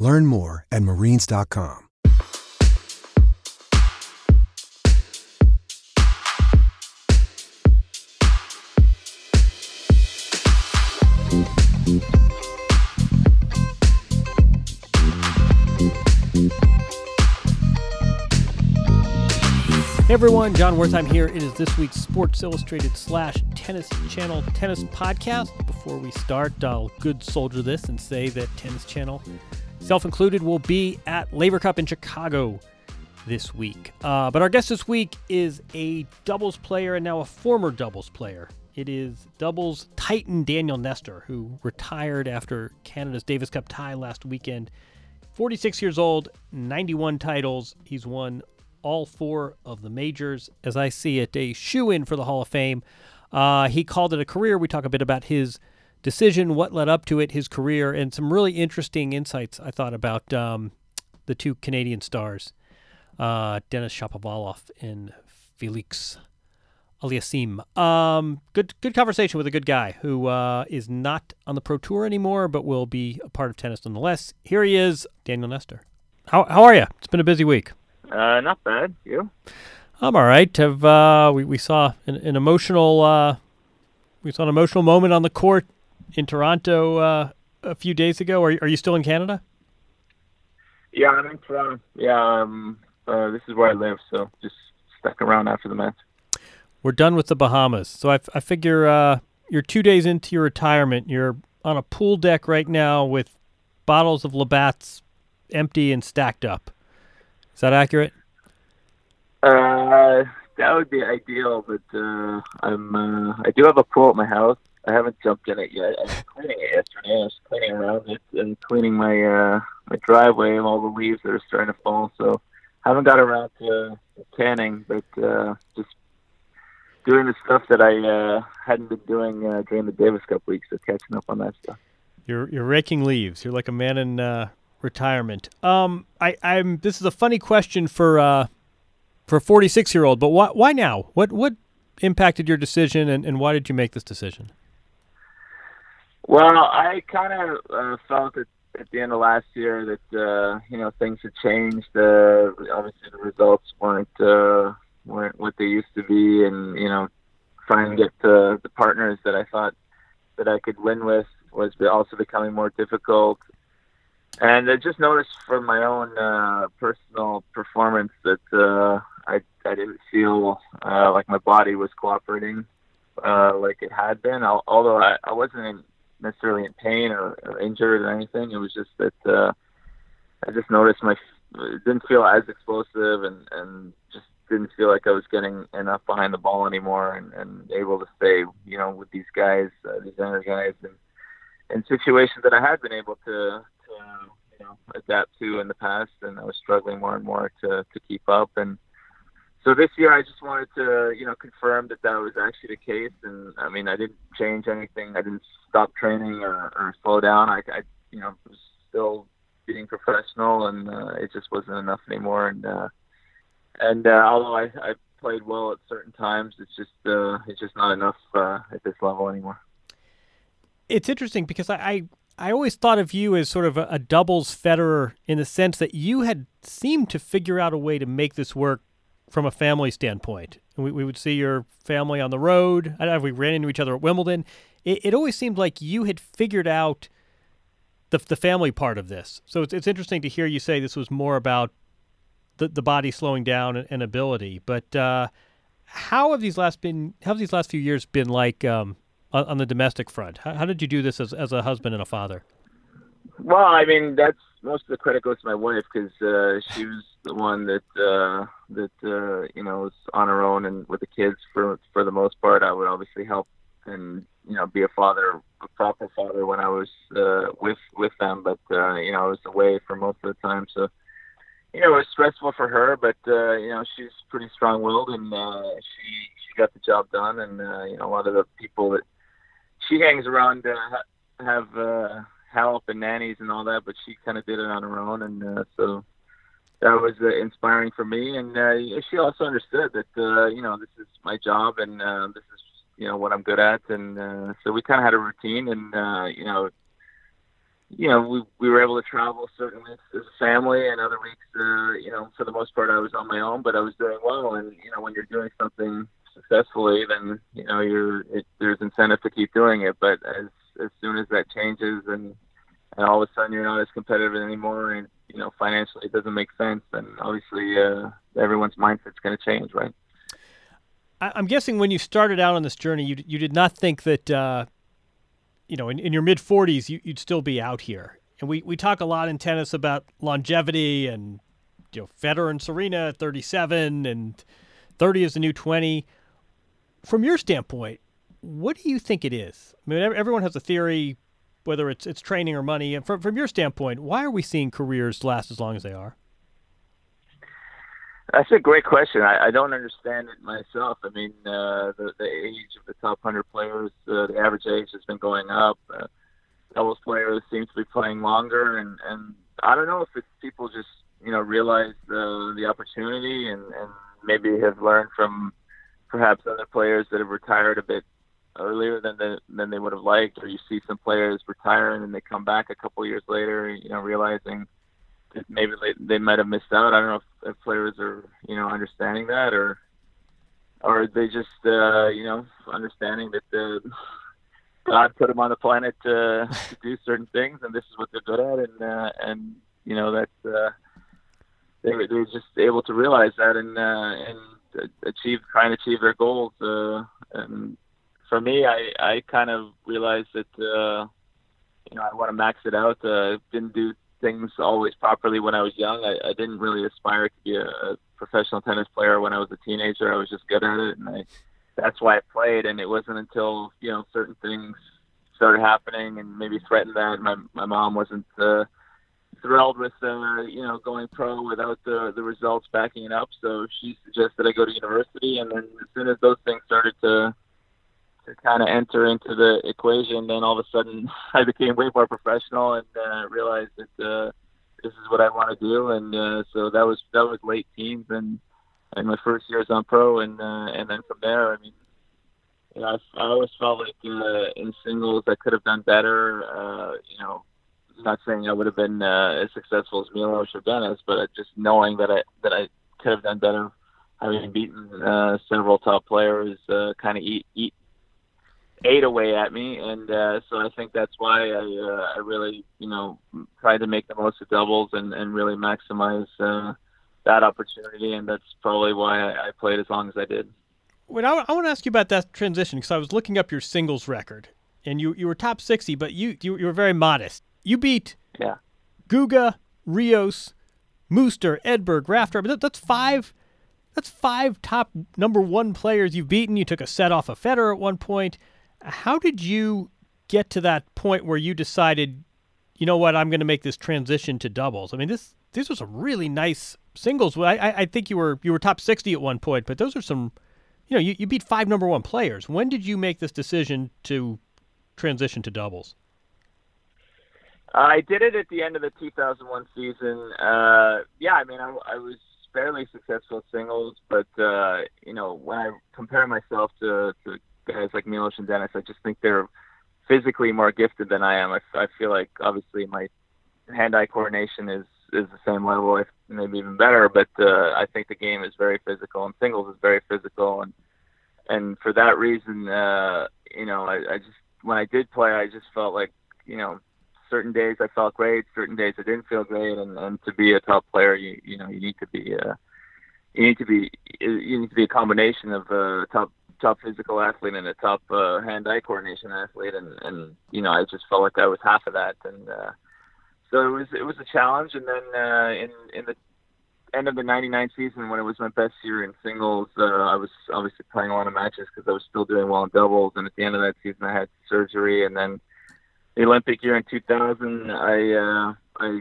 Learn more at marines.com. Hey everyone, Jon Wertheim here. It is this week's Sports Illustrated slash Tennis Channel Tennis Podcast. Before we start, I'll good soldier this and say that Tennis Channel, self included, will be at Laver Cup in Chicago this week. Uh, but our guest this week is a doubles player and now a former doubles player. It is doubles titan Daniel Nestor, who retired after Canada's Davis Cup tie last weekend. 46 years old, 91 titles. He's won all four of the majors. As I see it, a shoe in for the Hall of Fame. Uh, he called it a career. We talk a bit about his decision, what led up to it, his career, and some really interesting insights I thought about um, the two Canadian stars, uh, Denis Shapovalov and Felix Aliassime. Um, good, good conversation with a good guy who uh, is not on the pro tour anymore, but will be a part of tennis nonetheless. Here he is, Daniel Nestor. How, how are you? It's been a busy week. Uh, not bad. You? I'm all right. Have uh, we we saw an, an emotional uh, we saw an emotional moment on the court in Toronto uh, a few days ago. Are are you still in Canada? Yeah, I'm in Toronto. Yeah, um, uh, this is where I live, so just stuck around after the match. We're done with the Bahamas, so I, I figure uh, you're two days into your retirement. You're on a pool deck right now with bottles of Labatt's empty and stacked up. Is that accurate? Uh, that would be ideal, but uh, I'm uh, I do have a pool at my house. I haven't jumped in it yet. I was cleaning it yesterday. I was cleaning around it and cleaning my uh, my driveway and all the leaves that are starting to fall. So haven't got around to tanning, but uh, just doing the stuff that I uh, hadn't been doing uh, during the Davis Cup week. So catching up on that stuff. You're you're raking leaves. You're like a man in uh, retirement. Um, I, I'm. This is a funny question for uh, for a 46 year old, but why why now? What what impacted your decision, and, and why did you make this decision? Well, I kind of uh, felt at, at the end of last year that uh, you know things had changed. Uh, obviously, the results weren't uh, weren't what they used to be, and you know, trying to get the, the partners that I thought that I could win with was also becoming more difficult. And I just noticed from my own uh, personal performance that uh, I I didn't feel uh, like my body was cooperating uh, like it had been. Although I, I wasn't necessarily in pain or, or injured or anything, it was just that uh, I just noticed my it didn't feel as explosive and and just didn't feel like I was getting enough behind the ball anymore and, and able to stay, you know, with these guys, uh, these younger guys, and in situations that I had been able to to you know adapt to in the past, and I was struggling more and more to to keep up. And so this year, I just wanted to you know confirm that that was actually the case. And I mean, I didn't change anything. I didn't stop training or, or slow down. I, I you know was still being professional, and uh, it just wasn't enough anymore. And uh, and uh, although I, I played well at certain times, it's just uh, it's just not enough uh, at this level anymore. It's interesting because I, I I always thought of you as sort of a, a, doubles Federer in the sense that you had seemed to figure out a way to make this work from a family standpoint. We, we would see your family on the road. I don't know if we ran into each other at Wimbledon. It, it always seemed like you had figured out the, the family part of this. So it's, it's interesting to hear you say this was more about the, the body slowing down and, and ability. But uh, how have these last been? How have these last few years been like um, on, on the domestic front? How, how, did you do this as, as a husband and a father? Well, I mean, that's most of the credit goes to my wife because uh, she was the one that uh, that uh, you know was on her own and with the kids for for the most part. I would obviously help and you know be a father, a proper father when I was uh, with with them, but uh, you know I was away for most of the time. So you know, it was stressful for her, but uh, you know, she's pretty strong-willed, and uh, she she got the job done. And uh, you know, a lot of the people that she hangs around uh, have uh, help and nannies and all that, but she kind of did it on her own, and uh, so that was uh, inspiring for me. And uh, she also understood that uh, you know this is my job, and uh, this is you know what I'm good at, and uh, so we kind of had a routine, and uh, you know you know, we we were able to travel certain weeks as a family, and other weeks, uh, you know, for the most part, I was on my own, but I was doing well. And you know, when you're doing something successfully, then you know, you're it, there's incentive to keep doing it. But as as soon as that changes, and and all of a sudden you're not as competitive anymore, and you know, financially it doesn't make sense, then obviously uh, everyone's mindset's going to change, right? I'm guessing when you started out on this journey, you you did not think that. Uh you know, in, in your mid 40s, you, would still be out here. And we, we talk a lot in tennis about longevity and, you know, Federer and Serena at 37 and 30 is the new 20. From your standpoint, what do you think it is? I mean, everyone has a theory, whether it's it's training or money. And from, from your standpoint, why are we seeing careers last as long as they are? That's a great question. I, I don't understand it myself. I mean, uh, the, the age of the top 100 players, uh, the average age has been going up. Uh, doubles players seem to be playing longer, and, and I don't know if it's people just, you know, realize uh, the opportunity and, and maybe have learned from perhaps other players that have retired a bit earlier than they, than they would have liked, or you see some players retire and they come back a couple years later, you know, realizing that – maybe they, they might have missed out. I don't know if, if players are you know understanding that or or they just uh, you know understanding that the God put them on the planet to, to do certain things and this is what they're good at and uh, and you know that uh, they they're just able to realize that and uh, and achieve try and achieve their goals. Uh, and for me, I I kind of realized that. Uh, you know, I want to max it out. Uh, didn't do things always properly when I was young. I, I didn't really aspire to be a, a professional tennis player when I was a teenager. I was just good at it, and I, that's why I played. And it wasn't until you know certain things started happening and maybe threatened that my my mom wasn't uh, thrilled with uh, you know going pro without the the results backing it up. So she suggested I go to university, and then as soon as those things started to to kind of enter into the equation, then all of a sudden I became way more professional and uh, realized that uh, this is what I want to do. And uh, so that was that was late teens and and my first years on pro, and uh, and then from there, I mean, you know, I, I always felt like uh, in singles I could have done better. Uh, you know, not saying I would have been uh, as successful as Milos or Denis, but just knowing that I that I could have done better having beaten uh, several top players, uh, kind of eat eat ate away at me, and uh, so I think that's why I uh, I really you know tried to make the most of doubles and and really maximize uh, that opportunity, and that's probably why I, I played as long as I did. Wait, I, I want to ask you about that transition because I was looking up your singles record, and you you were top sixty, but you you, you were very modest. You beat yeah Guga, Rios, Muster, Edberg, Rafter. But that's five. That's five top number one players you've beaten. You took a set off of Federer at one point. How did you get to that point where you decided, you know what, I'm going to make this transition to doubles? I mean, this these are some really nice singles. I, I think you were you were top 60 at one point, but those are some, you know, you, you beat five number one players. When did you make this decision to transition to doubles? I did it at the end of the 2001 season. Uh, yeah, I mean, I, I was fairly successful at singles, but uh, you know, when I compare myself to, to guys like Milos and Denis. I just think they're physically more gifted than I am. I, I feel like obviously my hand-eye coordination is is the same level, if maybe even better. But uh, I think the game is very physical, and singles is very physical, and and for that reason, uh, you know, I, I just when I did play, I just felt like you know certain days I felt great, certain days I didn't feel great, and, and to be a top player, you you know you need to be uh, you need to be you need to be a combination of uh, top top physical athlete and a top uh, hand-eye coordination athlete, and and you know I just felt like I was half of that, and uh, so it was it was a challenge. And then uh, in in the end of the '99 season, when it was my best year in singles, uh, I was obviously playing a lot of matches because I was still doing well in doubles. And at the end of that season, I had surgery, and then the Olympic year in 2000, I uh, I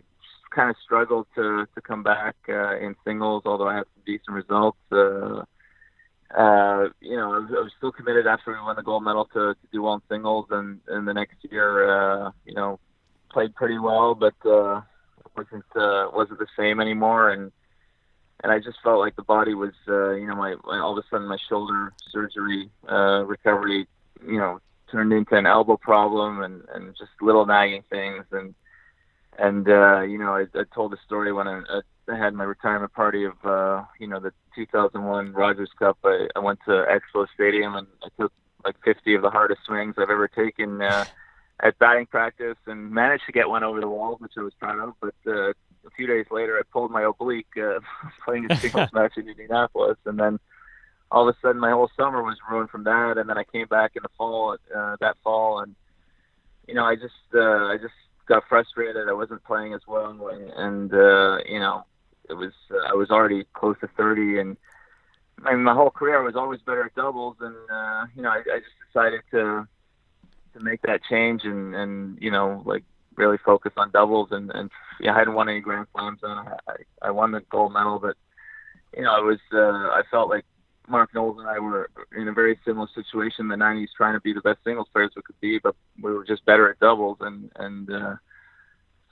kind of struggled to to come back uh, in singles, although I had some decent results. Uh, uh, you know, I was, I was still committed after we won the gold medal to, to do well in singles, and and the next year, uh, you know, played pretty well, but uh, wasn't uh, wasn't the same anymore, and and I just felt like the body was, uh, you know, my, my all of a sudden my shoulder surgery uh, recovery, you know, turned into an elbow problem and and just little nagging things. And and uh, you know I, I told the story when I, I had my retirement party of uh, you know the 2001 Rogers Cup. I, I went to Expo Stadium and I took like 50 of the hardest swings I've ever taken uh, at batting practice and managed to get one over the wall, which I was proud of. But uh, a few days later, I pulled my oblique uh, playing a singles match in Indianapolis, and then all of a sudden my whole summer was ruined from that. And then I came back in the fall uh, that fall, and you know I just uh, I just got frustrated. I wasn't playing as well, and, and uh, you know, it was uh, I was already close to 30, and I my whole career I was always better at doubles, and uh, you know, I, I just decided to to make that change and and you know, like really focus on doubles, and and yeah, I hadn't won any Grand Slams, and I I won the gold medal, but you know, I was uh, I felt like Mark Knowles and I were in a very similar situation in the '90s, trying to be the best singles players we could be, but we were just better at doubles. And and uh,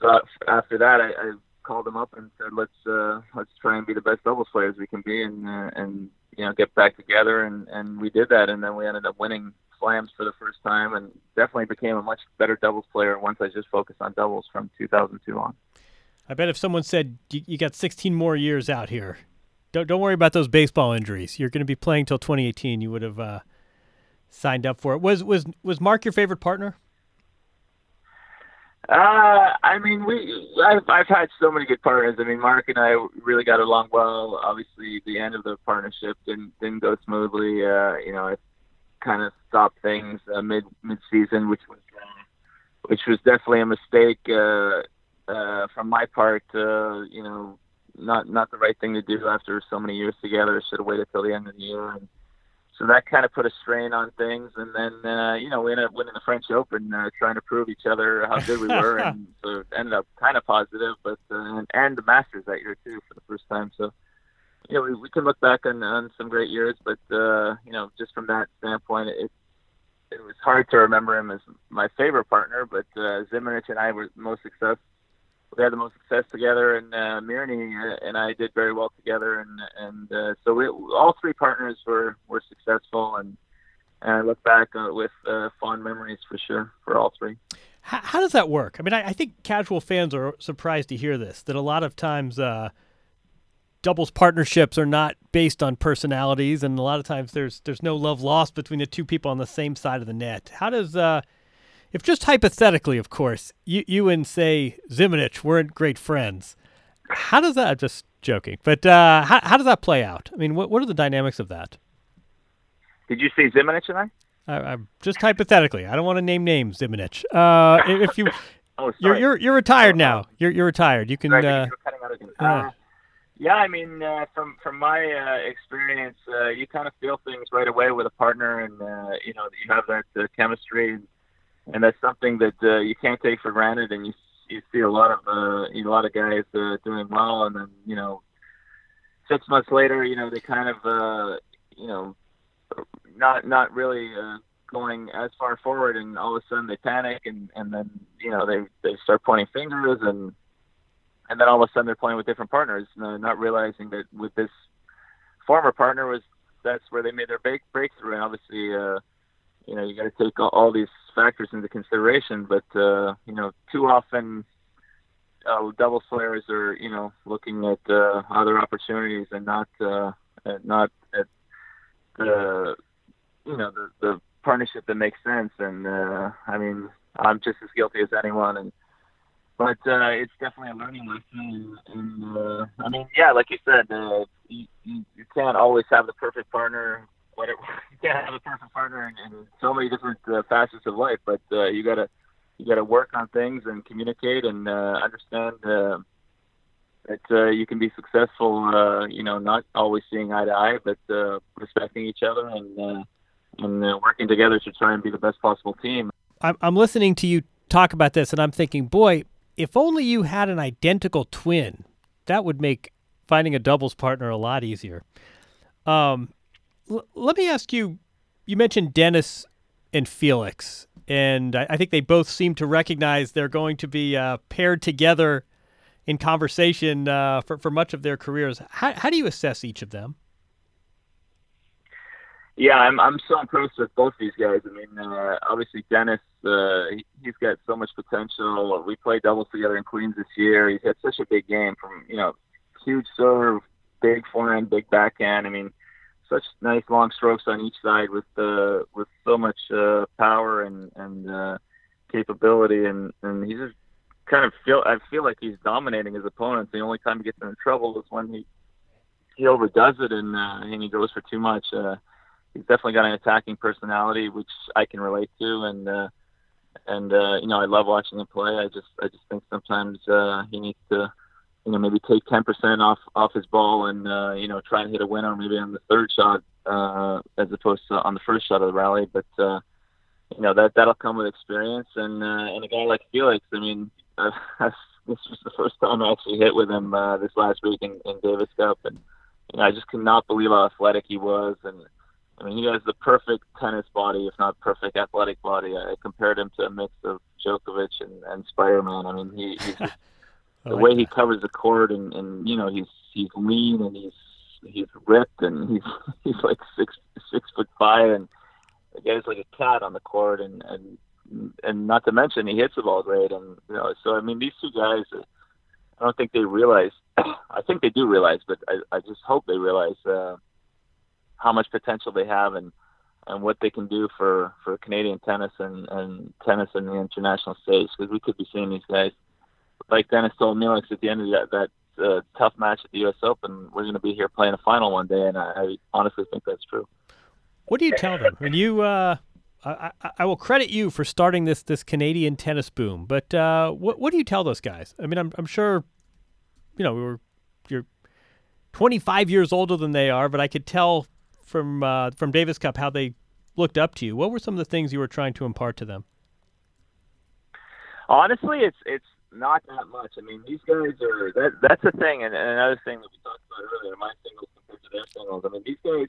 so after that, I, I called him up and said, "Let's uh, let's try and be the best doubles players we can be, and uh, and you know get back together." And and we did that, and then we ended up winning slams for the first time, and definitely became a much better doubles player once I just focused on doubles from 2002 on. I bet if someone said you got 16 more years out here, don't don't worry about those baseball injuries. You're going to be playing till 2018. You would have uh, signed up for it. Was was was Mark your favorite partner? Uh, I mean, we I've, I've had so many good partners. I mean, Mark and I really got along well. Obviously, the end of the partnership didn't didn't go smoothly. Uh, you know, it kind of stopped things uh, mid mid season, which was which was definitely a mistake uh, uh, from my part. Uh, you know, not not the right thing to do after so many years together. Should have waited till the end of the year, and so that kind of put a strain on things. And then uh, you know we ended up winning the French Open, uh, trying to prove each other how good we were, and so it ended up kind of positive. But uh, and the Masters that year too for the first time. So you know we, we can look back on, on some great years, but uh, you know just from that standpoint, it it was hard to remember him as my favorite partner. But uh, Zimonjic and I were most successful we had the most success together, and uh, Mirny and I did very well together, and and uh, so we all three partners were were successful, and and I look back uh, with uh, fond memories for sure for all three. How, how does that work? I mean, I, I, think casual fans are surprised to hear this. That a lot of times. Uh, doubles partnerships are not based on personalities, and a lot of times there's there's no love lost between the two people on the same side of the net. How does uh, if just hypothetically, of course, you, you and say Zimonjic weren't great friends, how does that? I'm just joking, but uh, how how does that play out? I mean, what what are the dynamics of that? Did you say Zimonjic and I? I, am just hypothetically. I don't want to name names, Zimonjic. Uh, if you, oh, you're you're you're retired oh, now. You're you're retired. You can. Uh, uh, yeah, I mean, uh, from from my uh, experience, uh, you kind of feel things right away with a partner, and uh, you know you have that uh, chemistry. And, and that's something that uh, you can't take for granted. And you you see a lot of uh, a lot of guys uh, doing well, and then you know six months later, you know they kind of uh, you know not not really uh, going as far forward, and all of a sudden they panic, and and then you know they they start pointing fingers, and and then all of a sudden they're playing with different partners, uh, not realizing that with this former partner was that's where they made their break, breakthrough, and obviously. Uh, you know you got to take all, all these factors into consideration. But uh, you know, too often uh, double players are you know looking at uh, other opportunities and not uh, at not at the you know the, the partnership that makes sense. And uh, I mean, I'm just as guilty as anyone. And but uh, it's definitely a learning lesson. And, and uh, I mean, yeah, like you said, uh, you, you, you can't always have the perfect partner whatever. You can't have a perfect partner in, in so many different uh, facets of life, but uh, you gotta you gotta work on things and communicate and uh, understand uh, that uh, you can be successful. Uh, you know, not always seeing eye to eye, but uh, respecting each other and uh, and uh, working together to try and be the best possible team. I'm I'm listening to you talk about this, and I'm thinking, boy, if only you had an identical twin, that would make finding a doubles partner a lot easier. Um, l- let me ask you. You mentioned Denis and Felix, and I, I, think they both seem to recognize they're going to be uh, paired together in conversation uh, for for much of their careers. How how do you assess each of them? Yeah, I'm I'm so impressed with both these guys. I mean, uh, obviously Denis, uh, he, has got so much potential. We played doubles together in Queens this year. He's had such a big game from you know, huge serve, big forehand, big backhand. I mean, such nice long strokes on each side with uh, with so much uh, power and and uh, capability, and and he's just kind of feel I feel like he's dominating his opponents. The only time he gets into trouble is when he he overdoes it and uh, and he goes for too much. Uh, he's definitely got an attacking personality, which I can relate to, and uh, and uh, you know I love watching him play. I just I just think sometimes uh, he needs to you know maybe take 10% off off his ball and uh, you know try and hit a winner maybe on the third shot uh, as opposed to on the first shot of the rally. But uh, you know that that'll come with experience, and uh, and a guy like Felix, I mean. Uh, this was the first time I actually hit with him uh, this last week in, in Davis Cup, and you know I just could not believe how athletic he was, and I mean, he has the perfect tennis body, if not perfect athletic body. I compared him to a mix of Djokovic and, and Spider-Man. I mean, he, he's the like way that. he covers the court, and, and you know, he's he's lean and he's he's ripped, and he's he's like six six foot five, and the guy's like a cat on the court, and and and not to mention he hits the ball great, and you know, so I mean, these two guys. I don't think they realize. I think they do realize, but I, I just hope they realize uh, how much potential they have and and what they can do for for Canadian tennis and and tennis in the international stage because we could be seeing these guys like Denis told Felix at the end of that that uh, tough match at the U.S. Open. We're going to be here playing a final one day, and I, I honestly think that's true. What do you tell them when you? Uh, I, I, will credit you for starting this this Canadian tennis boom, but uh, what what do you tell those guys? I mean, I'm I'm sure, you know, we were you're 25 years older than they are, but I could tell from uh, from Davis Cup how they looked up to you. What were some of the things you were trying to impart to them? Honestly, it's it's not that much. I mean, these guys are that that's the thing, and, and another thing that we talked about earlier, my singles compared to their singles. I mean, these guys.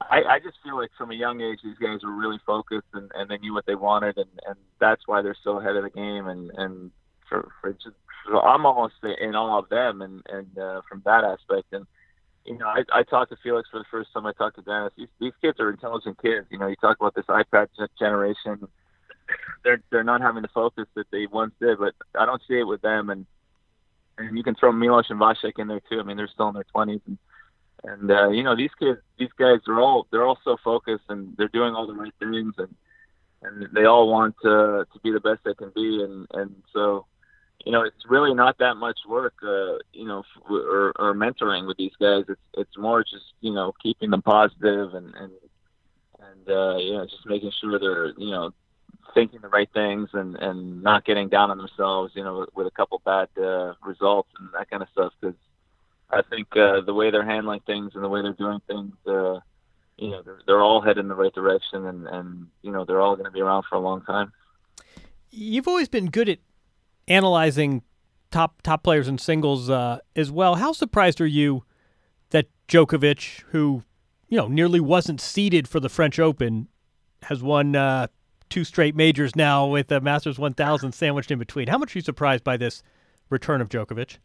I, I just feel like from a young age, these guys were really focused and, and they knew what they wanted, and, and that's why they're so ahead of the game. And and for for just, so I'm almost in awe of them, and and uh, from that aspect. And you know, I, I talked to Felix for the first time. I talked to Denis. These, these kids are intelligent kids. You know, you talk about this iPad generation. They're they're not having the focus that they once did, but I don't see it with them. And and you can throw Milos and Vasek in there too. I mean, they're still in their twenties, and and uh, you know, these kids, these guys, are all they're all so focused, and they're doing all the right things, and and they all want to to be the best they can be, and and so you know, it's really not that much work, uh, you know, or, or mentoring with these guys. It's it's more just you know keeping them positive and and and uh, you know just making sure they're you know thinking the right things and and not getting down on themselves, you know, with, a couple bad uh, results and that kind of stuff. Because I think uh, the way they're handling things and the way they're doing things, uh, you know, they're, they're all headed in the right direction, and and you know they're all going to be around for a long time. You've always been good at analyzing top top players in singles uh, as well. How surprised are you that Djokovic, who you know nearly wasn't seeded for the French Open, has won uh, two straight majors now with the Masters 1000 sandwiched in between? How much are you surprised by this return of Djokovic?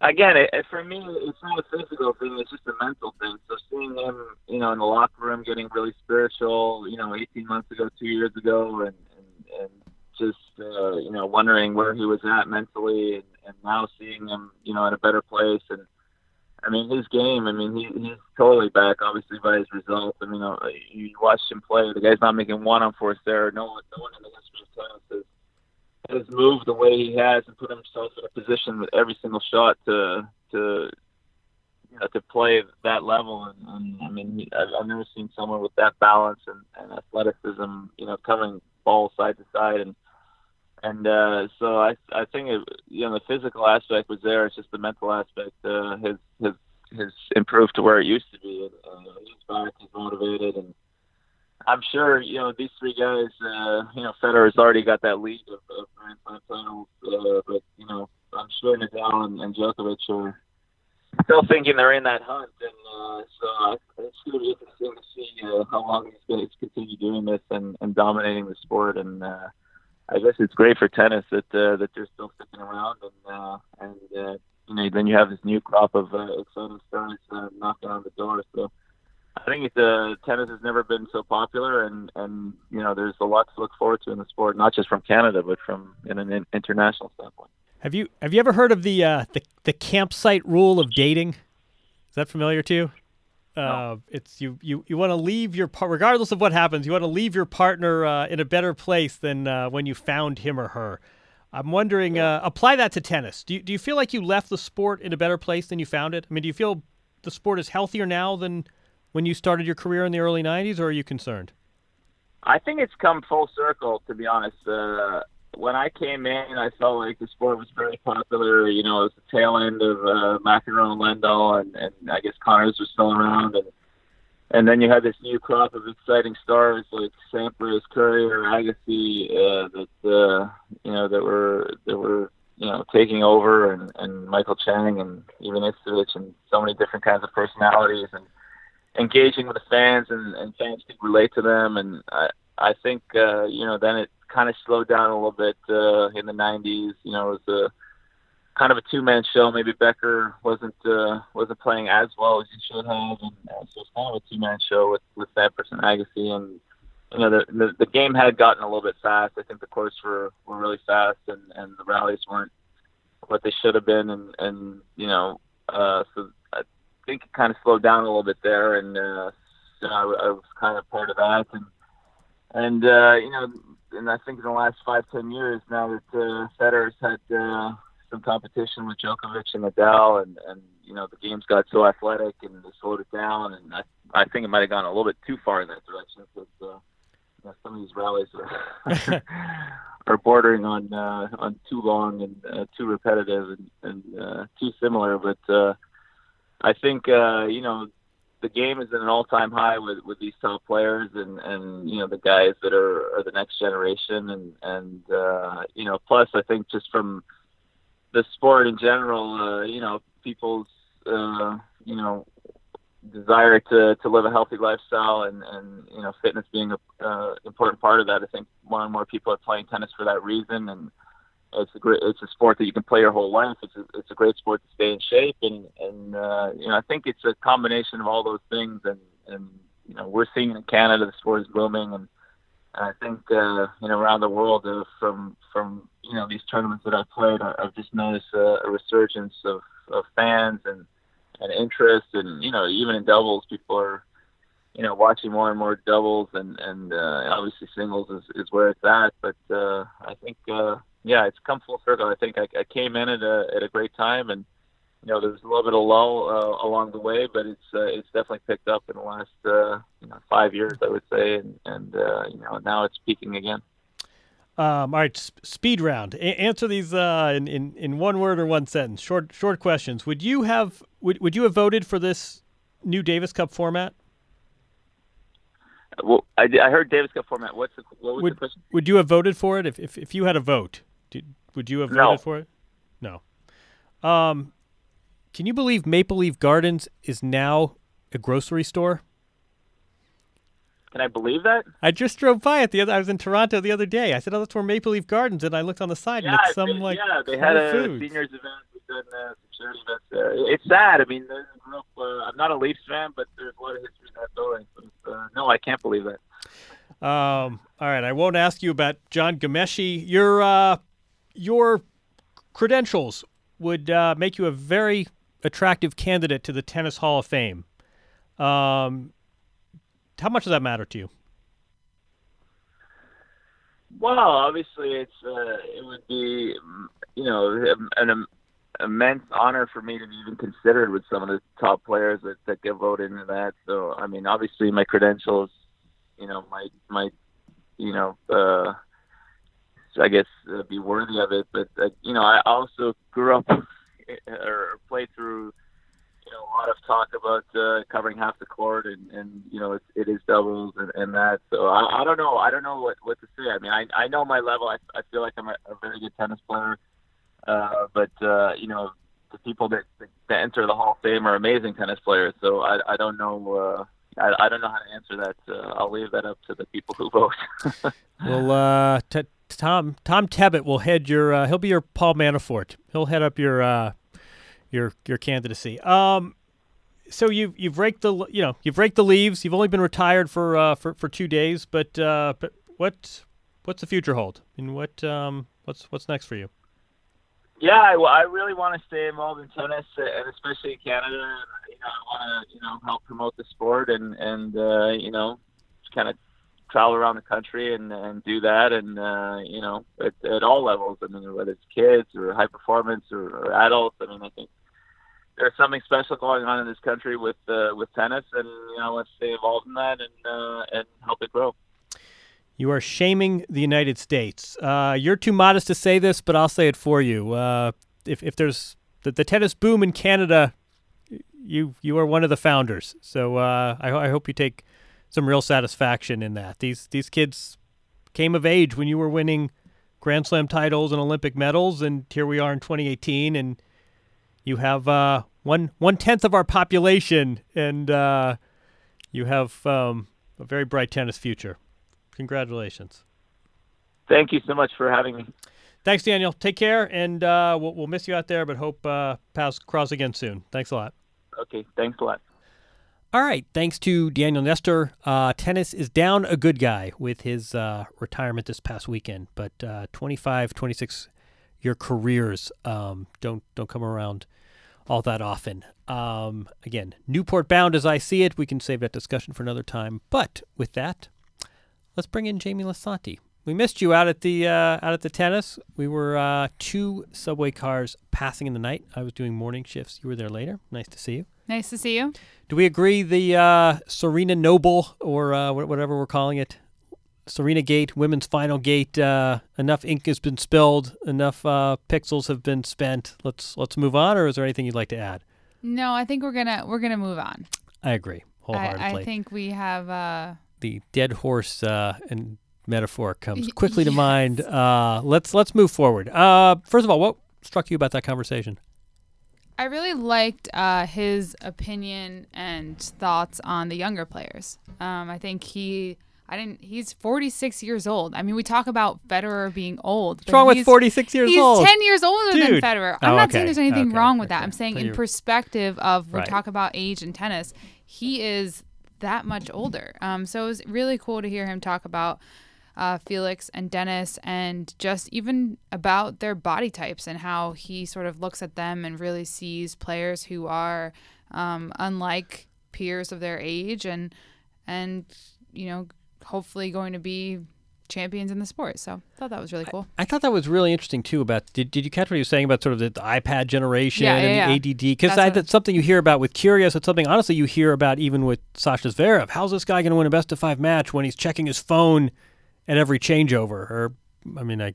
Again, it, for me, it's not a physical thing; it's just a mental thing. So seeing him, you know, in the locker room, getting really spiritual, you know, 18 months ago, two years ago, and and, and just uh, you know wondering where he was at mentally, and, and now seeing him you know in a better place. And I mean his game. I mean he, he's totally back, obviously by his results. I mean uh, you watch him play. The guy's not making one unforced error. No one, no one in the history of tennis has has moved the way he has and put himself in a position with every single shot to to you know, to play that level. And, and I mean, I've, I've never seen someone with that balance and, and athleticism, you know, covering balls side to side and and uh, so I I think it, you know the physical aspect was there. It's just the mental aspect uh, has has has improved to where it used to be. Uh, he's back, he's motivated, and I'm sure you know these three guys. Uh, you know, Federer's already got that lead of, of Grand Slam titles, uh, but you know, I'm sure Nadal and, and Djokovic are still thinking they're in that hunt, and uh, so it's going to be interesting to see uh, how long he's going to continue doing this and, and dominating the sport. And uh, I guess it's great for tennis that uh, that they're still sticking around, and uh, and uh, you know then you have this new crop of uh, exciting stars uh, knocking on the door. So. I think it's, uh, tennis has never been so popular, and and you know there's a lot to look forward to in the sport, not just from Canada, but from in an international standpoint. Have you have you ever heard of the uh, the the campsite rule of dating? Is that familiar to you? Uh, it's you you you want to leave your par- regardless of what happens. You want to leave your partner uh, in a better place than uh, when you found him or her. I'm wondering, uh, apply that to tennis. Do you, do you feel like you left the sport in a better place than you found it? I mean, do you feel the sport is healthier now than when you started your career in the early '90s, or are you concerned? I think it's come full circle, to be honest. When I came in, I felt like the sport was very popular. You know, it was the tail end of uh, McEnroe and Lendl, and, and I guess Connors was still around, and and then you had this new crop of exciting stars like Sampras, Courier, Agassi, uh, that uh, you know that were that were you know taking over, and, and Michael Chang, and even Ivkovic, and so many different kinds of personalities, and engaging with the fans, and, and fans could relate to them, and I I think uh, you know then it kind of slowed down a little bit uh, in the 90s. You know, it was a kind of a two-man show. Maybe Becker wasn't uh, wasn't playing as well as he should have, and uh, so it's kind of a two-man show with with Sampras and Agassi. And you know, the, the the game had gotten a little bit fast. I think the courts were were really fast, and and the rallies weren't what they should have been. And and you know, uh, so I think it kind of slowed down a little bit there, and uh, so I, I was kind of part of that. And and uh, you know, and I think in the last five ten years now that uh, Federer's had uh, some competition with Djokovic and Nadal, and and you know the game's got so athletic and they slowed it down, and I I think it might have gone a little bit too far in that direction because uh, you know, some of these rallies are are bordering on uh, on too long and uh, too repetitive and, and uh, too similar, but. uh I think uh, you know the game is at an all-time high with with these top players and and you know the guys that are are the next generation and and uh, you know plus I think just from the sport in general, uh, you know people's uh, you know desire to to live a healthy lifestyle and and you know fitness being a uh, important part of that. I think more and more people are playing tennis for that reason and it's a great it's a sport that you can play your whole life. It's a, it's a great sport to stay in shape, and and uh, you know I think it's a combination of all those things, and and you know we're seeing in Canada the sport is booming, and, I think uh, you know around the world uh, from from you know these tournaments that I've played, I've just noticed uh, a resurgence of of fans and and interest, and you know even in doubles people are you know, watching more and more doubles and and uh, obviously singles is, is where it's at. But uh, I think uh, yeah, it's come full circle. I think I, I came in at a at a great time, and you know, there's a little bit of lull uh, along the way, but it's uh, it's definitely picked up in the last uh, you know five years, I would say, and and uh, you know now it's peaking again. Um, all right, sp- speed round. A- answer these uh, in, in in one word or one sentence. Short short questions. Would you have would would you have voted for this new Davis Cup format? Well, I, I heard Davis Cup format. What's the, what was would, the question? Would you have voted for it if if, if you had a vote? Did, would you have No. voted for it? No. Um, can you believe Maple Leaf Gardens is now a grocery store? Can I believe that? I just drove by it the other. I was in Toronto the other day. I said, "Oh, that's where Maple Leaf Gardens," and I looked on the side, and it's some they, like yeah, they had a Foods. seniors event. We've done uh, some charity events there. It's sad. I mean, group. Uh, I'm not a Leafs fan, but there's a lot of history in that building. But uh, no, I can't believe that. Um, all right, I won't ask you about John Gameshi. Your uh, your credentials would uh, make you a very attractive candidate to the Tennis Hall of Fame. Um, how much does that matter to you? Well, obviously, it's uh, it would be you know an im- immense honor for me to be even considered with some of the top players that, that get voted into that. So, I mean, obviously, my credentials, you know, might might you know, uh, I guess uh, be worthy of it. But uh, you know, I also grew up or played through you know a lot of talk about uh, covering half the court, and, and you know, it, it is doubles and, and that. So I, I don't know. I don't know what, what to say. I mean, I, I know my level. I, I feel like I'm a, a very good tennis player, uh, but uh, you know, the people that, that enter the Hall of Fame are amazing tennis players. So I, I don't know. Uh, I, I don't know how to answer that. Uh, I'll leave that up to the people who vote. well, uh, t- Tom Tom Tebbutt will head your. Uh, he'll be your Paul Manafort. He'll head up your uh, your your candidacy. Um, so you you've raked the you know you've raked the leaves. You've only been retired for uh, for for two days, but uh, but what what's the future hold? And what um what's what's next for you? Yeah, I, I really want to stay involved in tennis, uh, and especially in Canada. You know, I want to you know help promote the sport and and uh, you know kind of travel around the country and and do that, and uh, you know at, at all levels. I mean, whether it's kids or high performance or, or adults. I mean, I think there's something special going on in this country with uh, with tennis, and you know let's stay involved in that and uh, and help it grow. You are shaming the United States. Uh, you're too modest to say this, but I'll say it for you. Uh, if, if there's the, the, tennis boom in Canada, you you are one of the founders. So uh, I, I, hope you take some real satisfaction in that. These these kids came of age when you were winning Grand Slam titles and Olympic medals, and here we are in 2018, and you have uh, one one tenth of our population, and uh, you have um, a very bright tennis future. Congratulations. Thank you so much for having me. Thanks, Daniel. Take care, and uh, we'll, we'll, miss you out there, but hope uh, paths cross again soon. Thanks a lot. Okay, thanks a lot. All right, thanks to Daniel Nestor. Uh, tennis is down a good guy with his uh, retirement this past weekend, but uh, 25, 26 year careers um, don't don't come around all that often. Um, again, Newport bound as I see it. We can save that discussion for another time. But with that, let's bring in Jamie Lisanti. We missed you out at the uh, out at the tennis. We were uh, two subway cars passing in the night. I was doing morning shifts. You were there later. Nice to see you. Nice to see you. Do we agree the uh, Serena Noble or uh, whatever we're calling it, Serena Gate, Women's Final Gate? Uh, enough ink has been spilled. Enough uh, pixels have been spent. Let's let's move on. Or is there anything you'd like to add? No, I think we're gonna we're gonna move on. I agree wholeheartedly. I, I think we have the dead horse uh, and metaphor comes quickly yes. to mind. Uh, let's let's move forward. Uh, first of all, what struck you about that conversation? I really liked uh, his opinion and thoughts on the younger players. Um, I think he, I didn't. He's 46 years old. I mean, we talk about Federer being old. What's wrong with 46 years he's old? He's 10 years older Dude. than Federer. I'm oh, not okay. saying there's anything okay. wrong with okay. that. I'm saying so in perspective of we right. talk about age in tennis, he is that much older. Um, so it was really cool to hear him talk about uh, Felix and Denis, and just even about their body types and how he sort of looks at them and really sees players who are um, unlike peers of their age and and you know hopefully going to be champions in the sport. So I thought that was really cool. I, I, thought that was really interesting too. About did, did you catch what he was saying about sort of the, the iPad generation yeah, and yeah, the ADD? Because that's, that's, something you hear about with Kyrgios. It's something honestly you hear about even with Sasha Zverev. How's this guy going to win a best of five match when he's checking his phone at every changeover? Or I mean, I.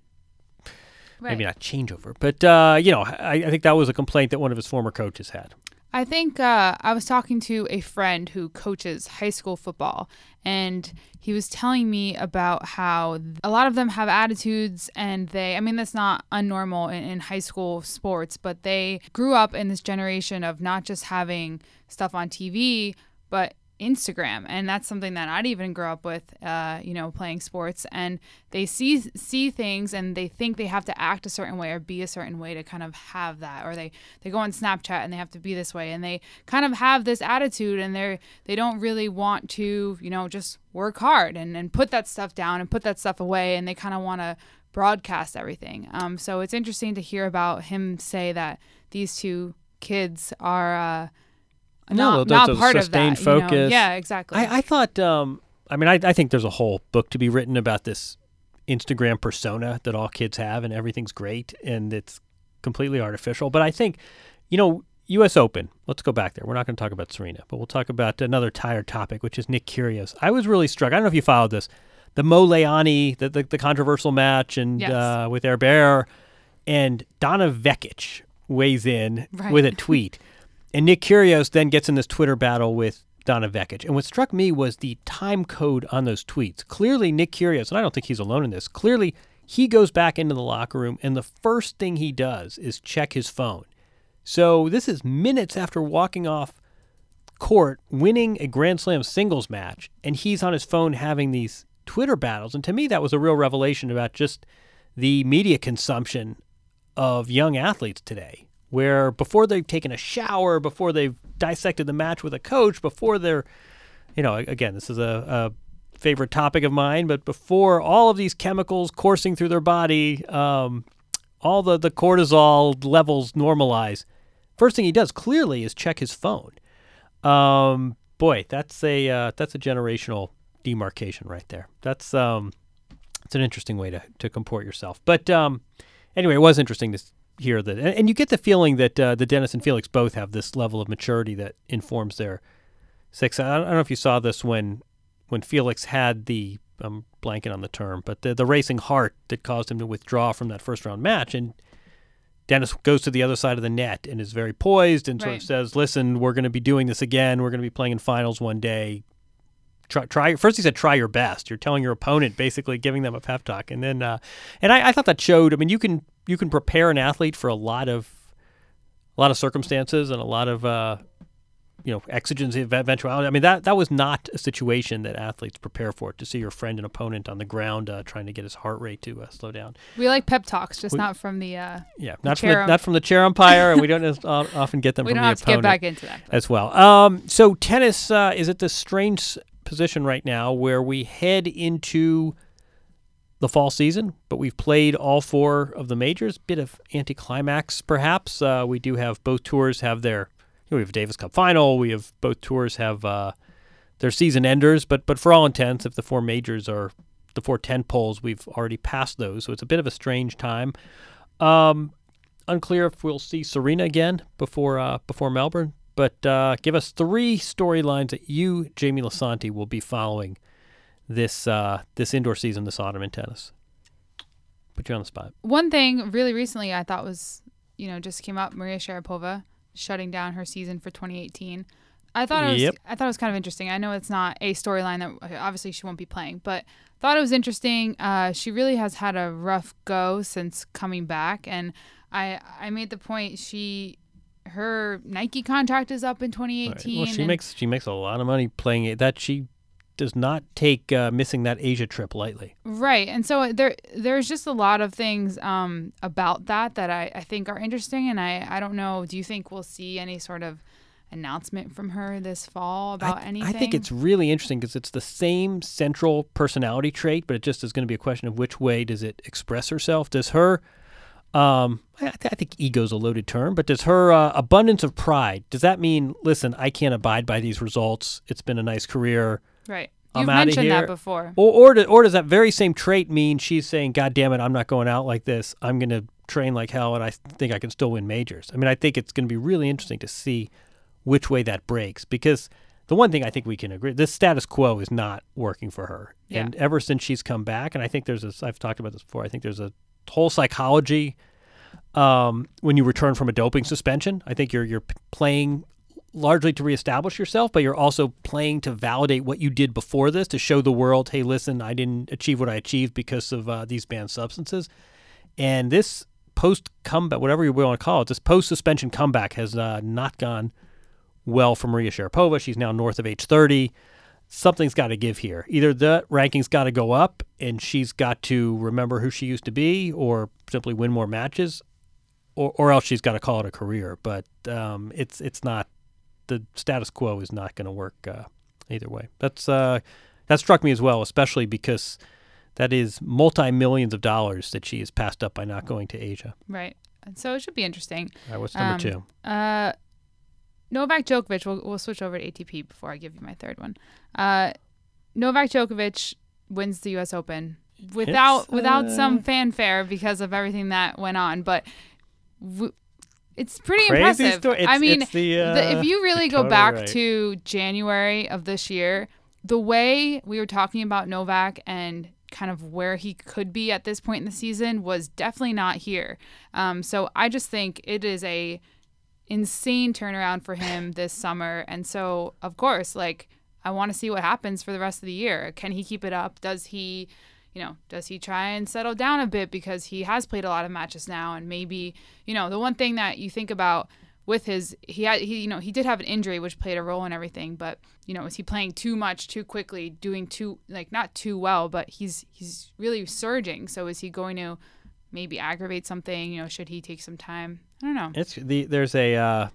Right. Maybe not changeover, but uh, you know, I, I think that was a complaint that one of his former coaches had. I think uh, I was talking to a friend who coaches high school football, and he was telling me about how a lot of them have attitudes, and they, I mean, that's not unnormal in, in high school sports, but they grew up in this generation of not just having stuff on TV, but Instagram, and that's something that I'd even grow up with, uh, you know, playing sports. And they see see things, and they think they have to act a certain way or be a certain way to kind of have that, or they they go on Snapchat and they have to be this way, and they kind of have this attitude, and they're they don't really want to, you know, just work hard and and put that stuff down and put that stuff away, and they kind of want to broadcast everything. Um, so it's interesting to hear about him say that these two kids are. Uh, no, not, not a part sustained of that. focus. You know? Yeah, exactly. I, I thought. Um, I mean, I, I think there's a whole book to be written about this Instagram persona that all kids have, and everything's great, and it's completely artificial. But I think, you know, U.S. Open. Let's go back there. We're not going to talk about Serena, but we'll talk about another tired topic, which is Nick Kyrgios. I was really struck. I don't know if you followed this, the Molinari, the the, the controversial match, and yes. uh, with Herbert, and Donna Vekic weighs in right. with a tweet. And Nick Kyrgios then gets in this Twitter battle with Donna Vekic. And what struck me was the time code on those tweets. Clearly, Nick Kyrgios, and I don't think he's alone in this, clearly he goes back into the locker room, and the first thing he does is check his phone. So this is minutes after walking off court, winning a Grand Slam singles match, and he's on his phone having these Twitter battles. And to me, that was a real revelation about just the media consumption of young athletes today, where before they've taken a shower, before they've dissected the match with a coach, before they're, you know, again, this is a, a favorite topic of mine, but before all of these chemicals coursing through their body, um, all the, the cortisol levels normalize, first thing he does clearly is check his phone. Um, boy, that's a uh, that's a generational demarcation right there. That's um, it's an interesting way to to comport yourself. But um, anyway, it was interesting to hear that, and, and you get the feeling that uh, the Denis and Felix both have this level of maturity that informs their six. I don't, I don't know if you saw this when when Felix had the I'm blanking on the term, but the the racing heart that caused him to withdraw from that first round match, and Denis goes to the other side of the net and is very poised and sort Right. of says, "Listen, we're going to be doing this again. We're going to be playing in finals one day. Try, try." First, he said, "Try your best." You're telling your opponent, basically giving them a pep talk, and then, uh, and I, I thought that showed. I mean, you can you can prepare an athlete for a lot of a lot of circumstances and a lot of uh, you know exigency ev- eventuality. I mean, that that was not a situation that athletes prepare for. To see your friend and opponent on the ground uh, trying to get his heart rate to uh, slow down. We like pep talks, just We- not from the. Uh, Yeah, not from the, chair- not from the chair umpire, and we don't as- o- often get them we from don't the have to get back into that. but- as well. Um, so tennis uh, is it this strange position right now where we head into the fall season, but we've played all four of the majors. Bit of anticlimax, perhaps. Uh, we do have both tours have their. You know, we have Davis Cup final. We have both tours have uh, their season enders, but but for all intents, if the four majors are the four ten poles, we've already passed those, so it's a bit of a strange time. Um, unclear if we'll see Serena again before uh, before Melbourne. But uh, give us three storylines that you, Jamie Lisanti, will be following this uh, this indoor season, this autumn in tennis. Put you on the spot. One thing really recently I thought was, you know, just came up Maria Sharapova shutting down her season for 2018. I thought it was Yep. I thought it was kind of interesting. I know it's not a storyline that obviously she won't be playing, but thought it was interesting. Uh, she really has had a rough go since coming back, and I I made the point she her Nike contract is up in All right. 2018. Well, she makes she makes a lot of money playing it. That she does not take uh, missing that Asia trip lightly. Right. And so there there's just a lot of things um, about that that I, I think are interesting. And I, I don't know, do you think we'll see any sort of announcement from her this fall about I, anything? I think it's really interesting because it's the same central personality trait, but it just is going to be a question of which way does it express herself. Does her, um, I, I think ego's a loaded term, but does her uh, abundance of pride, does that mean, listen, I can't abide by these results. It's been a nice career. Right. I'm You've mentioned that before. Or, or, or does that very same trait mean she's saying, God damn it, I'm not going out like this. I'm going to train like hell and I think I can still win majors. I mean, I think it's going to be really interesting to see which way that breaks because the one thing I think we can agree this status quo is not working for her. Yeah. And ever since she's come back, and I think there's this, I've talked about this before, I think there's a whole psychology um, when you return from a doping suspension. I think you're, you're playing largely to reestablish yourself, but you're also playing to validate what you did before this to show the world, hey, listen, I didn't achieve what I achieved because of uh, these banned substances. And this post comeback, whatever you want to call it, this post suspension comeback has uh, not gone well for Maria Sharapova. She's now north of age 30. Something's got to give here. Either the rankings got to go up and she's got to remember who she used to be or simply win more matches, or, or else she's got to call it a career. But um, it's it's not the status quo is not going to work uh, either way. That's uh, that struck me as well, especially because that is multi millions of dollars that she has passed up by not going to Asia. Right. And so it should be interesting. That was number Um, two. Uh, Novak Djokovic. We'll, we'll switch over to ATP before I give you my third one. Uh, Novak Djokovic wins the U.S. Open without It's, without uh, some fanfare because of everything that went on, but. W- it's pretty Crazy impressive. story. I mean, it's the, the, uh, if you really go back right. to January of this year, the way we were talking about Novak and kind of where he could be at this point in the season was definitely not here. Um, so I just think it is a insane turnaround for him this summer. And so, of course, like I want to see what happens for the rest of the year. Can he keep it up? Does he, you know, does he try and settle down a bit because he has played a lot of matches now and maybe, you know, the one thing that you think about with his he had he you know he did have an injury which played a role in everything but you know is he playing too much too quickly doing too like not too well but he's he's really surging so is he going to maybe aggravate something you know should he take some time i don't know It's the there's a uh,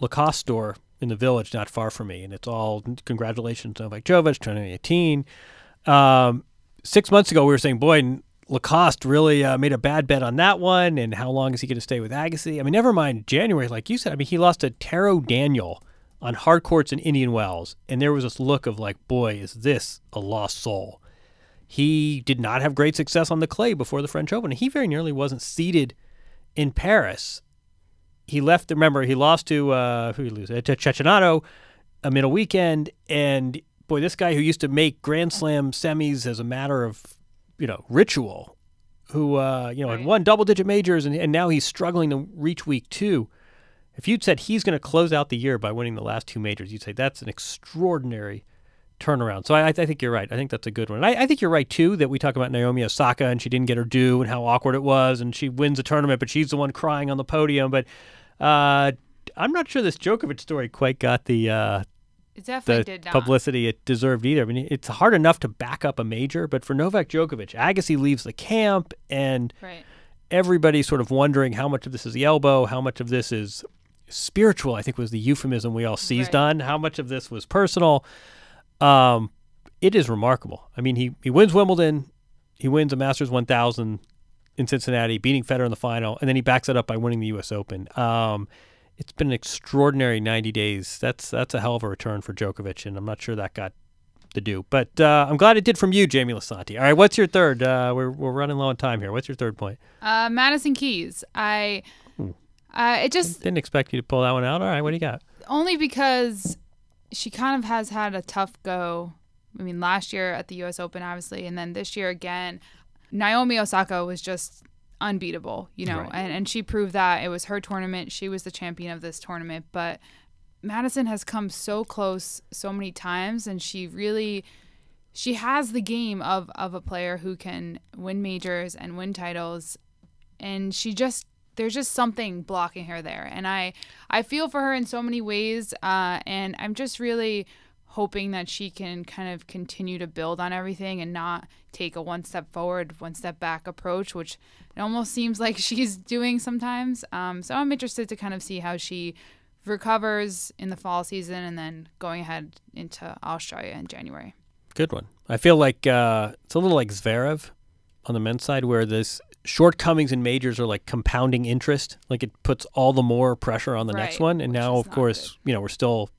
Lacoste store in the village not far from me, and it's all congratulations Novak Djokovic, 2018. Um, six months ago, we were saying, boy, Lacoste really uh, made a bad bet on that one, and how long is he going to stay with Agassi? I mean, never mind January, like you said. I mean, he lost to Taro Daniel on hard courts in Indian Wells, and there was this look of like, boy, is this a lost soul? He did not have great success on the clay before the French Open, he very nearly wasn't seeded in Paris. He left. Remember, he lost to uh, who did he lose to Cecchinato a middle weekend, and boy, this guy who used to make Grand Slam semis as a matter of you know ritual, who uh, you know had won double digit majors, and, and now he's struggling to reach week two. If you'd said he's going to close out the year by winning the last two majors, you'd say that's an extraordinary turnaround. So I, I think you're right. I think that's a good one. And I, I think you're right too that we talk about Naomi Osaka and she didn't get her due and how awkward it was, and she wins a tournament, but she's the one crying on the podium. But uh, I'm not sure this Djokovic story quite got the uh, it definitely did not publicity it deserved either. I mean, it's hard enough to back up a major, but for Novak Djokovic, Agassi leaves the camp, and right everybody's sort of wondering how much of this is the elbow, how much of this is spiritual. I think was the euphemism we all seized Right. on. How much of this was personal. Um, it is remarkable. I mean, he he wins Wimbledon, he wins a Masters 1000 in Cincinnati, beating Federer in the final, and then he backs it up by winning the U.S. Open. Um, it's been an extraordinary 90 days. That's that's a hell of a return for Djokovic, and I'm not sure that got the due. But uh, I'm glad it did from you, Jamie Lisanti. All right, what's your third? Uh, we're we're running low on time here. What's your third point? uh madison keys i uh it just Didn't expect you to pull that one out. All right, what do you got? only because she kind of has had a tough go. I mean, last year at the U.S. Open, obviously, and then this year again. Naomi Osaka was just unbeatable, you know, Right. and, and she proved that it was her tournament. She was the champion of this tournament, but Madison has come so close so many times, and she really she has the game of of a player who can win majors and win titles and she just there's just something blocking her there. And i i feel for her in so many ways uh, and i'm just really hoping that she can kind of continue to build on everything and not take a one step forward one step back approach which it almost seems like she's doing sometimes. Um, so i'm interested to kind of see how she recovers in the fall season and then going ahead into australia in january. Good one. I feel like uh, it's a little like Zverev on the men's side, where this shortcomings in majors are like compounding interest. Like it puts all the more pressure on the next one. And now, of course, you know we're still.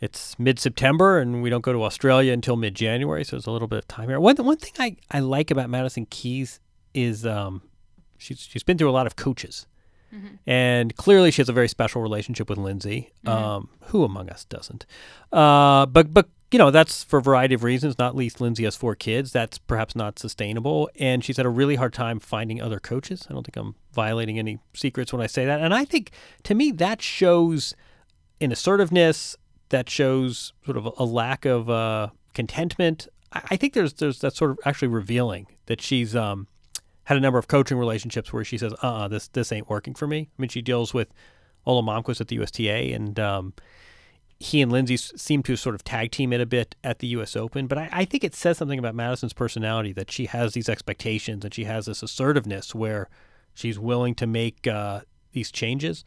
It's mid-September, and we don't go to Australia until mid-January, so there's a little bit of time here. One one thing I, I like about Madison Keys is um, she's she's been through a lot of coaches. And clearly, she has a very special relationship with Lindsay. Um, who among us doesn't? Uh, but but you know that's for a variety of reasons. Not least, Lindsay has four kids. That's perhaps not sustainable, and she's had a really hard time finding other coaches. I don't think I'm violating any secrets when I say that. And I think to me that shows an assertiveness. That shows sort of a lack of uh, contentment. I, think there's there's that's sort of actually revealing that she's um, had a number of coaching relationships where she says, "Uh, uh this this ain't working for me." I mean, she deals with Ola Malmqvist at the USTA, and um, he and Lindsay seem to sort of tag team it a bit at the U.S. Open. But I, I think it says something about Madison's personality that she has these expectations and she has this assertiveness where she's willing to make uh, these changes.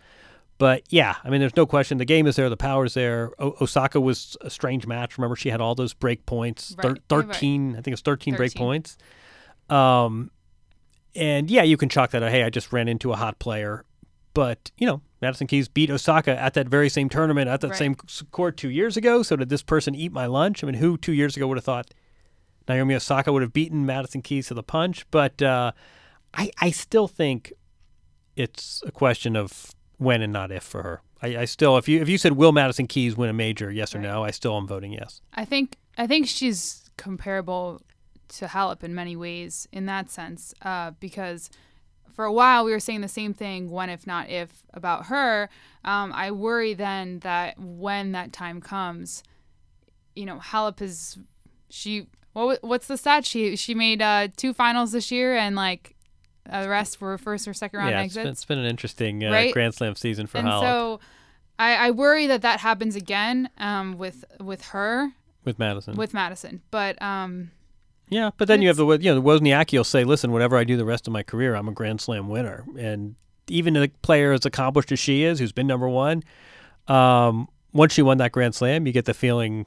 But yeah, I mean, there's no question the game is there, the power's there. O- Osaka was a strange match. Remember, she had all those break points, thir- Right, right, right. 13, I think it was 13, break points. Um, and yeah, you can chalk that. out, Hey, I just ran into a hot player, but you know, Madison Keys beat Osaka at that very same tournament at that Right. same court two years ago. So did this person eat my lunch? I mean, who two years ago would have thought Naomi Osaka would have beaten Madison Keys to the punch? But uh, I, I still think it's a question of when and not if for her. I, I still, if you if you said will Madison Keys win a major, yes or Right. no, I still am voting yes. I think I think she's comparable to Halep in many ways in that sense, uh, because for a while we were saying the same thing, when if not if, about her. Um, I worry then that when that time comes, you know, Halep is she. What what's the stat? She she made uh, two finals this year and like uh, the rest were first or second round yeah, it's exits. been, it's been an interesting uh, Right? Grand Slam season for and Halep so I, I worry that that happens again um, with with her with Madison. with Madison. But um, yeah, but then you have the you know the Wozniacki will say, "Listen, whatever I do the rest of my career, I'm a Grand Slam winner." And even a player as accomplished as she is, who's been number one, um, once she won that Grand Slam, you get the feeling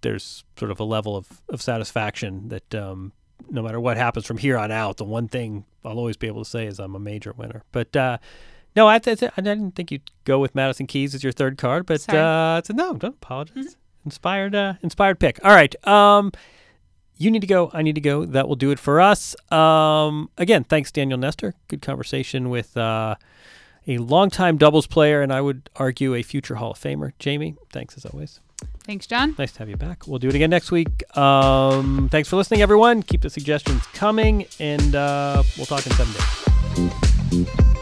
there's sort of a level of, of satisfaction that um, no matter what happens from here on out, the one thing I'll always be able to say is I'm a major winner. But uh, no, I, th- I didn't think you'd go with Madison Keys as your third card, but uh, it's a, no, don't apologize. Inspired, uh, inspired pick. All right. Um, you need to go. I need to go. That will do it for us. Um, again, thanks, Daniel Nestor. Good conversation with uh, a longtime doubles player, and I would argue a future Hall of Famer. Jamie, thanks as always. thanks, John. Nice to have you back. We'll do it again next week. Um, thanks for listening, everyone. Keep the suggestions coming, and uh, we'll talk in seven days.